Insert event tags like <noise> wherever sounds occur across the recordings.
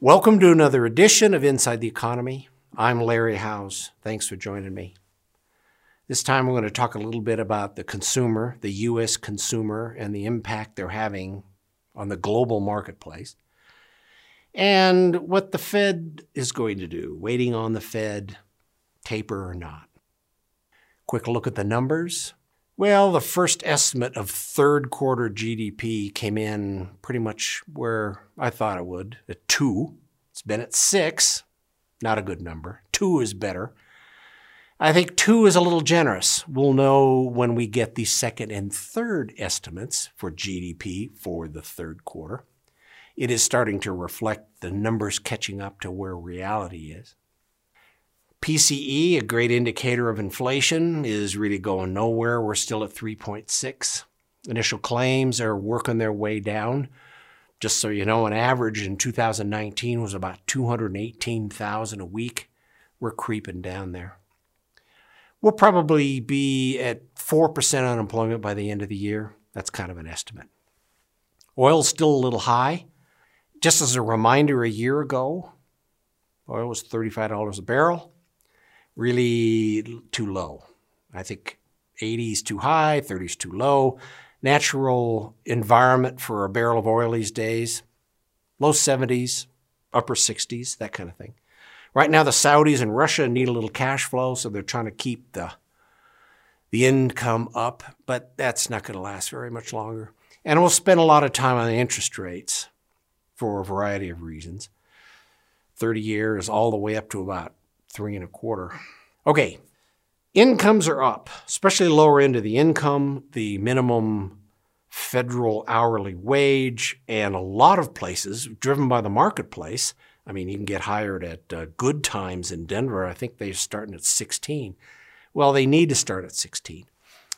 Welcome to another edition of Inside the Economy. I'm Larry Howes. Thanks for joining me. This time we're going to talk a little bit about the consumer, the U.S. consumer, and the impact they're having on the global marketplace, and what the Fed is going to do, waiting on the Fed, taper or not. Quick look at the numbers. Well, the first estimate of third quarter GDP came in pretty much where I thought it would, at two. It's been at six, not a good number. Two is better. I think two is a little generous. We'll know when we get the second and third estimates for GDP for the third quarter. It is starting to reflect the numbers catching up to where reality is. PCE, a great indicator of inflation, is really going nowhere. We're still at 3.6. Initial claims are working their way down. Just so you know, an average in 2019 was about 218,000 a week. We're creeping down there. We'll probably be at 4% unemployment by the end of the year. That's kind of an estimate. Oil's still a little high. Just as a reminder, a year ago, oil was $35 a barrel really too low. I think 80 is too high, 30 is too low. Natural environment for a barrel of oil these days, low 70s, upper 60s, that kind of thing. Right now, the Saudis and Russia need a little cash flow, so they're trying to keep the, the income up, but that's not going to last very much longer. And we'll spend a lot of time on the interest rates for a variety of reasons. 30 years all the way up to about three and a quarter. Okay, incomes are up, especially lower end of the income, the minimum federal hourly wage, and a lot of places driven by the marketplace. I mean, you can get hired at uh, Good Times in Denver. I think they're starting at 16. Well, they need to start at 16.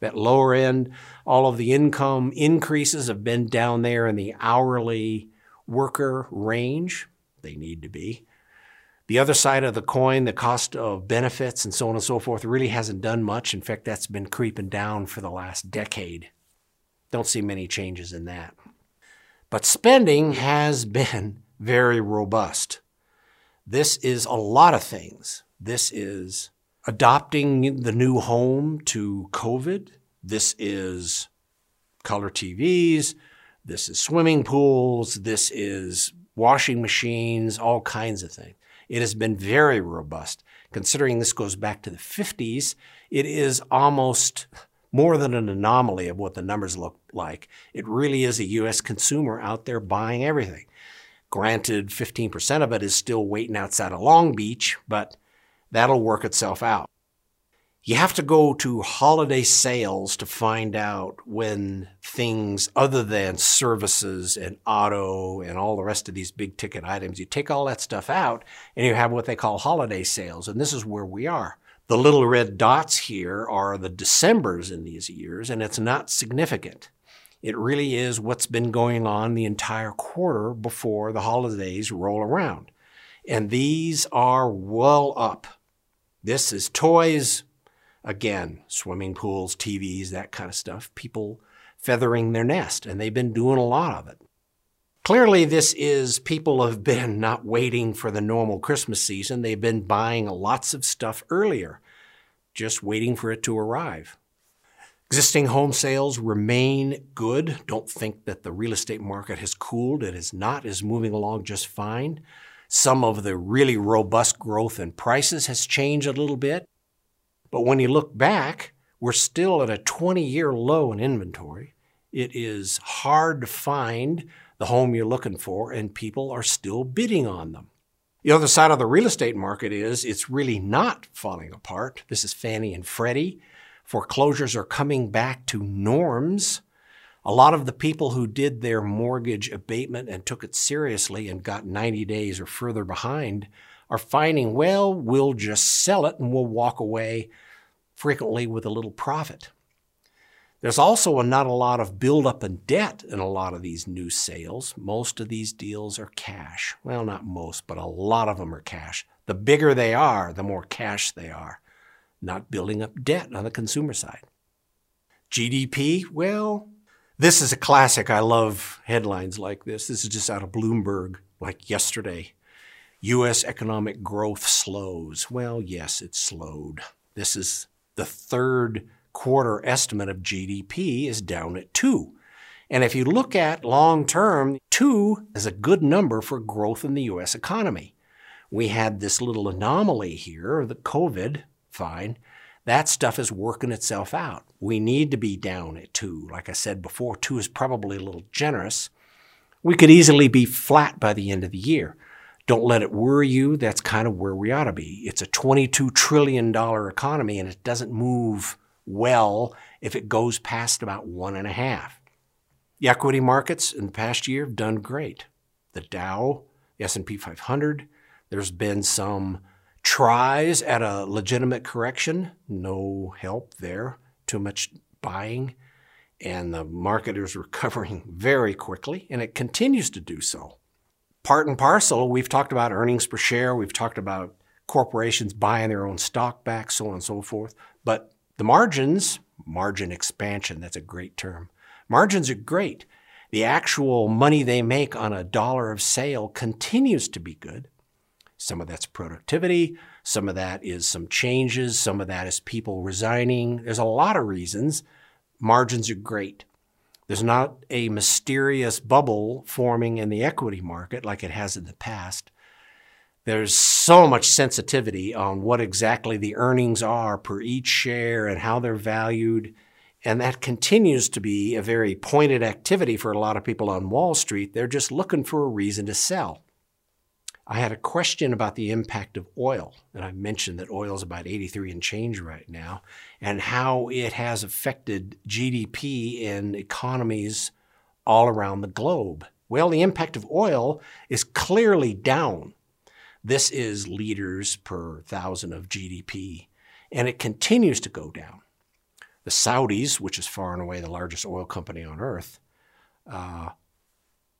That lower end, all of the income increases have been down there in the hourly worker range. They need to be. The other side of the coin, the cost of benefits and so on and so forth, really hasn't done much. In fact, that's been creeping down for the last decade. Don't see many changes in that. But spending has <laughs> been very robust. This is a lot of things. This is adopting the new home to COVID. This is color TVs. This is swimming pools. This is washing machines, all kinds of things. It has been very robust. Considering this goes back to the 50s, it is almost more than an anomaly of what the numbers look like. It really is a U.S. consumer out there buying everything. Granted, 15% of it is still waiting outside of Long Beach, but that'll work itself out. You have to go to holiday sales to find out when things other than services and auto and all the rest of these big ticket items, you take all that stuff out and you have what they call holiday sales. And this is where we are. The little red dots here are the Decembers in these years, and it's not significant. It really is what's been going on the entire quarter before the holidays roll around. And these are well up. This is toys, Again, swimming pools, TVs, that kind of stuff, people feathering their nest, and they've been doing a lot of it. Clearly, this is people have been not waiting for the normal Christmas season. They've been buying lots of stuff earlier, just waiting for it to arrive. Existing home sales remain good. Don't think that the real estate market has cooled. It is not, is moving along just fine. Some of the really robust growth in prices has changed a little bit. But when you look back, we're still at a 20 year low in inventory. It is hard to find the home you're looking for, and people are still bidding on them. The other side of the real estate market is it's really not falling apart. This is Fannie and Freddie. Foreclosures are coming back to norms. A lot of the people who did their mortgage abatement and took it seriously and got 90 days or further behind are finding, well, we'll just sell it and we'll walk away frequently with a little profit. There's also a, not a lot of buildup in debt in a lot of these new sales. Most of these deals are cash. Well, not most, but a lot of them are cash. The bigger they are, the more cash they are. Not building up debt on the consumer side. GDP, well, this is a classic. I love headlines like this. This is just out of Bloomberg, like yesterday. U.S. economic growth slows. Well, yes, it slowed. This is the third quarter estimate of GDP is down at 2. And if you look at long term, 2 is a good number for growth in the U.S. economy. We had this little anomaly here, the COVID, fine. That stuff is working itself out. We need to be down at 2. Like I said before, 2 is probably a little generous. We could easily be flat by the end of the year. Don't let it worry you. That's kind of where we ought to be. It's a $22 trillion economy and it doesn't move well if it goes past about one and a half. The equity markets in the past year have done great. The Dow, the S&P 500, there's been some tries at a legitimate correction, no help there, too much buying, and the market is <laughs> recovering very quickly, and it continues to do so part and parcel, we've talked about earnings per share, we've talked about corporations buying their own stock back, so on and so forth. But the margins, margin expansion, that's a great term. Margins are great. The actual money they make on a dollar of sale continues to be good. Some of that's productivity, some of that is some changes, some of that is people resigning. There's a lot of reasons. Margins are great. There's not a mysterious bubble forming in the equity market like it has in the past. There's so much sensitivity on what exactly the earnings are per each share and how they're valued. And that continues to be a very pointed activity for a lot of people on Wall Street. They're just looking for a reason to sell. I had a question about the impact of oil, and I mentioned that oil is about 83 and change right now, and how it has affected GDP in economies all around the globe. Well, the impact of oil is clearly down. This is liters per thousand of GDP, and it continues to go down. The Saudis, which is far and away the largest oil company on earth, uh,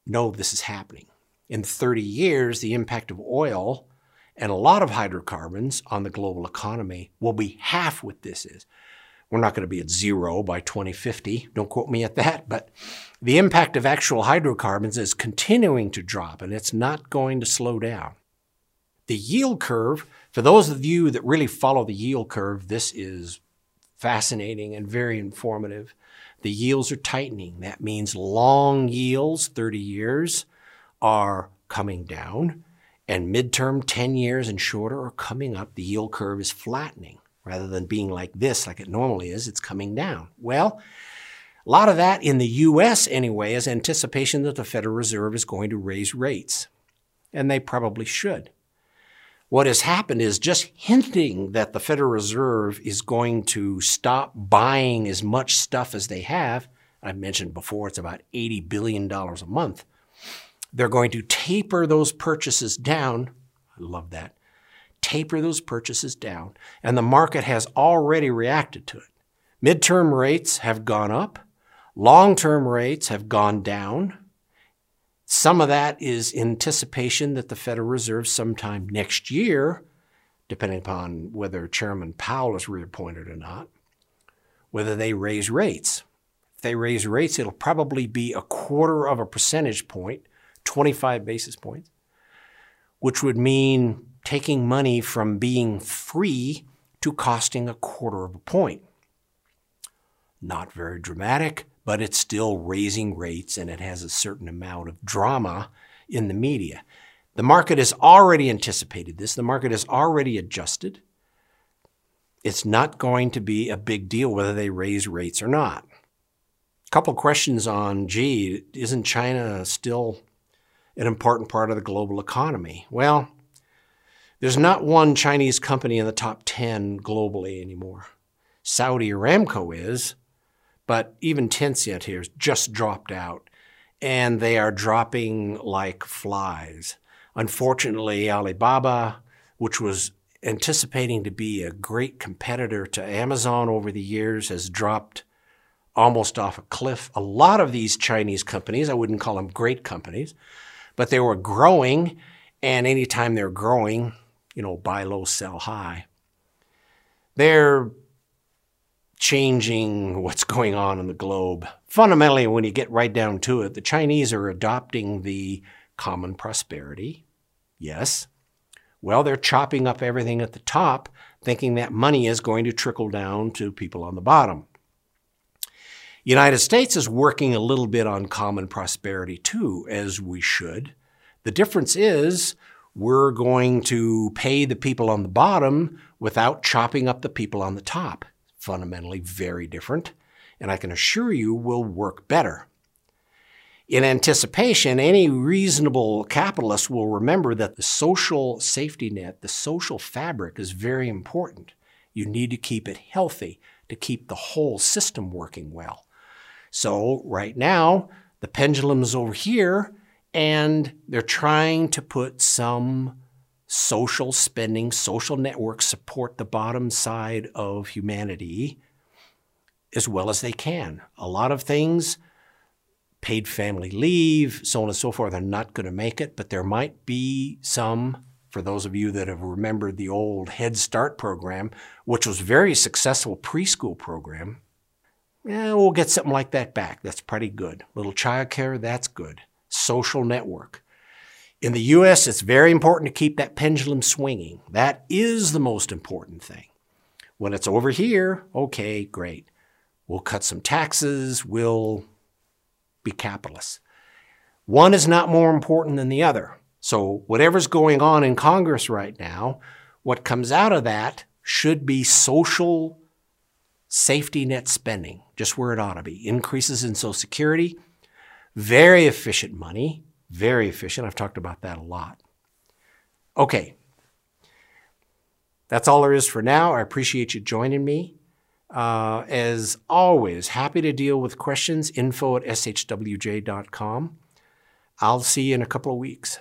know this is happening in 30 years, the impact of oil and a lot of hydrocarbons on the global economy will be half what this is. We're not going to be at zero by 2050. Don't quote me at that. But the impact of actual hydrocarbons is continuing to drop and it's not going to slow down. The yield curve, for those of you that really follow the yield curve, this is fascinating and very informative. The yields are tightening. That means long yields, 30 years, are coming down, and midterm 10 years and shorter are coming up. The yield curve is flattening rather than being like this, like it normally is, it's coming down. Well, a lot of that in the US anyway is anticipation that the Federal Reserve is going to raise rates, and they probably should. What has happened is just hinting that the Federal Reserve is going to stop buying as much stuff as they have. I mentioned before it's about $80 billion a month. They're going to taper those purchases down. I love that. Taper those purchases down. And the market has already reacted to it. Midterm rates have gone up. Long term rates have gone down. Some of that is anticipation that the Federal Reserve sometime next year, depending upon whether Chairman Powell is reappointed or not, whether they raise rates. If they raise rates, it'll probably be a quarter of a percentage point 25 basis points, which would mean taking money from being free to costing a quarter of a point. Not very dramatic, but it's still raising rates and it has a certain amount of drama in the media. The market has already anticipated this, the market has already adjusted. It's not going to be a big deal whether they raise rates or not. A couple questions on gee, isn't China still an important part of the global economy? Well, there's not one Chinese company in the top 10 globally anymore. Saudi Aramco is, but even Tencent here has just dropped out, and they are dropping like flies. Unfortunately, Alibaba, which was anticipating to be a great competitor to Amazon over the years, has dropped almost off a cliff. A lot of these Chinese companies, I wouldn't call them great companies, but they were growing, and anytime they're growing, you know, buy low, sell high. They're changing what's going on in the globe. Fundamentally, when you get right down to it, the Chinese are adopting the common prosperity, yes, Well, they're chopping up everything at the top, thinking that money is going to trickle down to people on the bottom. United States is working a little bit on common prosperity too, as we should. The difference is we're going to pay the people on the bottom without chopping up the people on the top. Fundamentally very different, and I can assure you will work better. In anticipation, any reasonable capitalist will remember that the social safety net, the social fabric is very important. You need to keep it healthy to keep the whole system working well. So right now, the pendulum is over here, and they're trying to put some social spending, social networks support the bottom side of humanity as well as they can. A lot of things, paid family leave, so on and so forth, are not going to make it, but there might be some, for those of you that have remembered the old Head Start program, which was very successful preschool program, yeah, we'll get something like that back. That's pretty good. Little child care, that's good. Social network. In the US, it's very important to keep that pendulum swinging. That is the most important thing. When it's over here, okay, great. We'll cut some taxes, we'll be capitalists. One is not more important than the other. So, whatever's going on in Congress right now, what comes out of that should be social safety net spending, just where it ought to be. Increases in Social Security, very efficient money, very efficient. I've talked about that a lot. Okay, that's all there is for now. I appreciate you joining me. Uh, as always, happy to deal with questions. Info at shwj.com. I'll see you in a couple of weeks.